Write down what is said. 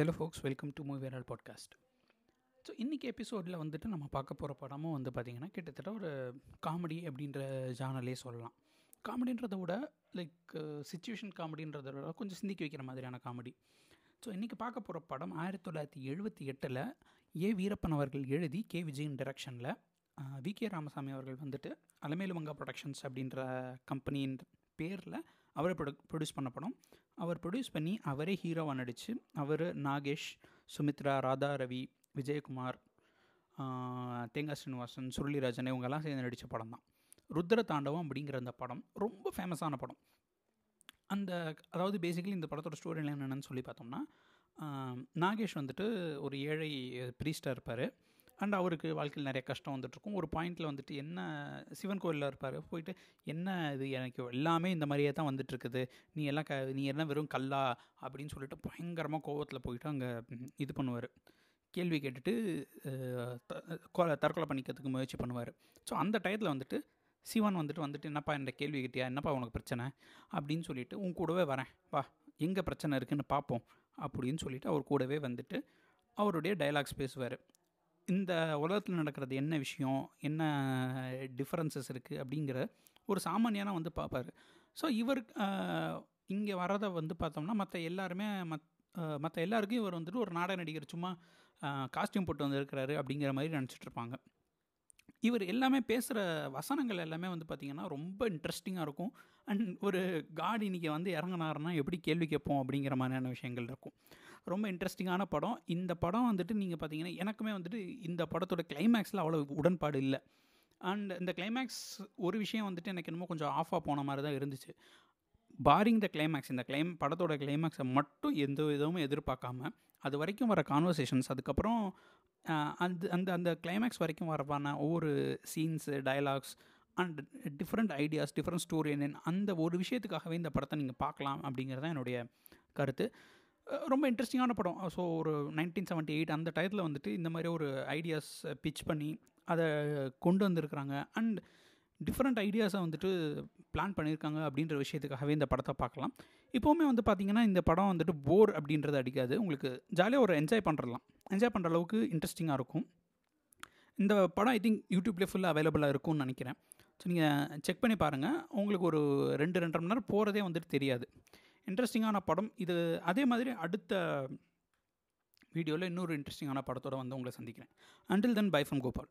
Hello folks welcome to movie வேரல் podcast so இன்றைக்கி எபிசோடில் வந்துட்டு நம்ம பார்க்க போகிற படமும் வந்து பார்த்திங்கன்னா கிட்டத்தட்ட ஒரு காமெடி அப்படின்ற ஜானலே சொல்லலாம். காமெடின்றத விட லைக் சுச்சுவேஷன் காமெடின்றத விட கொஞ்சம் சிந்திக்க வைக்கிற மாதிரியான காமெடி ஸோ இன்றைக்கி பார்க்க போகிற படம் ஆயிரத்தி தொள்ளாயிரத்தி எழுபத்தி எட்டில் ஏ. வீரப்பன் அவர்கள் எழுதி கே. விஜயின் டைரக்ஷனில் வி. கே. ராமசாமி அவர்கள் வந்துட்டு அலமேலுமங்கா ப்ரொடக்ஷன்ஸ் அப்படின்ற கம்பெனியின் பேரில் அவரை ப்ரொடு ப்ரொடியூஸ் பண்ண படம். அவர் ப்ரொடியூஸ் பண்ணி அவரே ஹீரோவாக நடித்து அவர் நாகேஷ் சுமித்ரா ராதா ரவி விஜயகுமார் தேங்காய் ஸ்ரீனிவாசன் சுருளிராஜன் இவங்கெல்லாம் சேர்ந்து நடித்த படம் தான். ருத்ர தாண்டவம் அப்படிங்கிற அந்த படம் ரொம்ப ஃபேமஸான படம். அந்த அதாவது பேசிக்கலி இந்த படத்தோட ஸ்டோரி என்னென்னு சொல்லி பார்த்தோம்னா நாகேஷ் வந்துட்டு ஒரு ஏழை ப்ரீஸ்டாக இருப்பார். அண்ட் அவருக்கு வாழ்க்கையில் நிறைய கஷ்டம் வந்துட்டுருக்கும். ஒரு பாயிண்டில் வந்துட்டு என்ன சிவன் கோயிலில் இருப்பார். போயிட்டு என்ன இது எனக்கு எல்லாமே இந்த மாதிரியே தான் வந்துட்டுருக்குது. நீ எல்லாம் க நீ எல்லாம் வெறும் கல்லா அப்படின்னு சொல்லிட்டு பயங்கரமாக கோவத்தில் போயிட்டு அங்கே இது பண்ணுவார். கேள்வி கேட்டுட்டு தற்கொலை பண்ணிக்கிறதுக்கு முயற்சி பண்ணுவார். ஸோ அந்த டயத்தில் வந்துட்டு சிவன் வந்துட்டு வந்துட்டு என்னப்பா இந்த கேள்வி கேட்டியா? என்னப்பா உனக்கு பிரச்சனை? அப்படின்னு சொல்லிட்டு உன் கூடவே வரேன். வா எங்கே பிரச்சனை இருக்குதுன்னு பார்ப்போம் அப்படின்னு சொல்லிட்டு அவர் கூடவே வந்துட்டு அவருடைய டைலாக்ஸ் பேசுவார். இந்த உலகத்தில் நடக்கிறது என்ன விஷயம் என்ன டிஃப்ரென்சஸ் இருக்குது அப்படிங்கிற ஒரு சாமானியனாக வந்து பார்ப்பார். ஸோ இவர் இங்கே வரதை வந்து பார்த்தோம்னா மற்ற எல்லாருமே மத் மற்ற எல்லாருக்கும் இவர் வந்துட்டு ஒரு நாடக நடிகர் சும்மா காஸ்டியூம் போட்டு வந்திருக்கிறாரு அப்படிங்கிற மாதிரி நினச்சிட்ருப்பாங்க இவர் எல்லாமே பேசுகிற வசனங்கள் எல்லாமே வந்து பார்த்திங்கன்னா ரொம்ப இன்ட்ரெஸ்டிங்காக இருக்கும். அண்ட் ஒரு காட் இன்றைக்கி வந்து இறங்கினாருன்னா எப்படி கேள்வி கேட்போம் அப்படிங்கிற மாதிரியான விஷயங்கள் இருக்கும். ரொம்ப இன்ட்ரெஸ்டிங்கான படம். இந்த படம் வந்துட்டு நீங்கள் பார்த்தீங்கன்னா எனக்குமே வந்துட்டு இந்த படத்தோட கிளைமேக்ஸில் அவ்வளோ உடன்பாடு இல்லை. அண்ட் இந்த கிளைமேக்ஸ் ஒரு விஷயம் வந்துட்டு எனக்கு என்னமோ கொஞ்சம் ஆஃபாக போன மாதிரி தான் இருந்துச்சு. பாரிங் த கிளைமேக்ஸ் இந்த கிளைம் படத்தோட கிளைமேக்ஸை மட்டும் எந்த விதமும் எதிர்பார்க்காம அது வரைக்கும் வர கான்வர்சேஷன்ஸ் அதுக்கப்புறம் அந்த அந்த அந்த கிளைமேக்ஸ் வரைக்கும் வரப்பான ஒவ்வொரு scenes dialogues and different ideas different story அந்த ஒரு விஷயத்துக்காகவே இந்த படத்தை நீங்கள் பார்க்கலாம் அப்படிங்கிறது தான் என்னுடைய கருத்து. ரொம்ப இன்ட்ரெஸ்டிங்கான படம். ஸோ ஒரு நைன்டீன் செவன்ட்டி எயிட் அந்த டயத்தில் வந்துட்டு இந்த மாதிரி ஒரு ஐடியாஸ் பிச் பண்ணி அதை கொண்டு வந்திருக்கிறாங்க. அண்ட் டிஃப்ரெண்ட் ஐடியாஸை வந்துட்டு பிளான் பண்ணியிருக்காங்க அப்படின்ற விஷயத்துக்காகவே இந்த படத்தை பார்க்கலாம். இப்போவுமே வந்து பார்த்திங்கன்னா இந்த படம் வந்துட்டு போர் அப்படின்றது அடிக்காது. உங்களுக்கு ஜாலியாக ஒரு என்ஜாய் பண்ணுறலாம் என்ஜாய் பண்ணுற அளவுக்கு இன்ட்ரெஸ்டிங்காக இருக்கும். இந்த படம் ஐ திங்க் யூடியூப்லேயே ஃபுல்லாக அவைலபிளாக இருக்கும்னு நினைக்கிறேன். ஸோ நீங்கள் செக் பண்ணி பாருங்கள் உங்களுக்கு ஒரு ரெண்டு ரெண்டரை மணி நேரம் போகிறதே வந்துட்டு தெரியாது. இன்ட்ரெஸ்டிங்கான படம். இது அதே மாதிரி அடுத்த வீடியோவில் இன்னொரு இன்ட்ரெஸ்டிங்கான படத்தோடு வந்து உங்களை சந்திக்கிறேன். Until then bye from Gopal